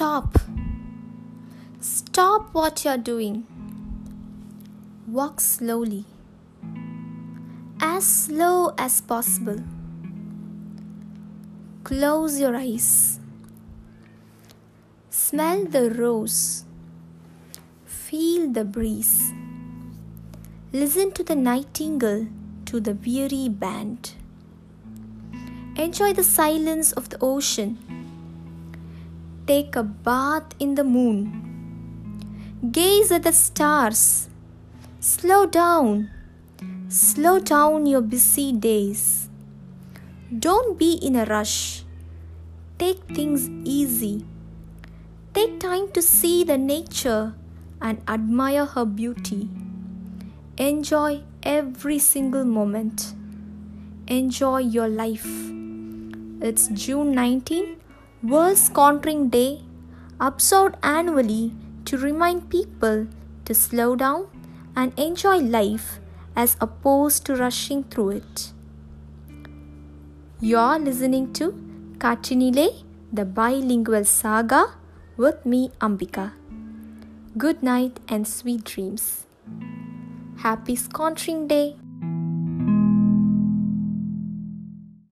stop. Stop what you're doing. Walk slowly, as slow as possible. Close your eyes. Smell the rose. Feel the breeze. Listen to the nightingale, to the weary band. Enjoy the silence of the ocean. Take a bath in the moon. Gaze at the stars. Slow down. Slow down your busy days. Don't be in a rush. Take things easy. Take time to see the nature and admire her beauty. Enjoy every single moment. Enjoy your life. It's June 19, World Sauntering Day, observed annually to remind people to slow down and enjoy life as opposed to rushing through it. You're listening to Katinile, the bilingual saga with me, Ambika. Good night and sweet dreams. Happy Sauntering Day!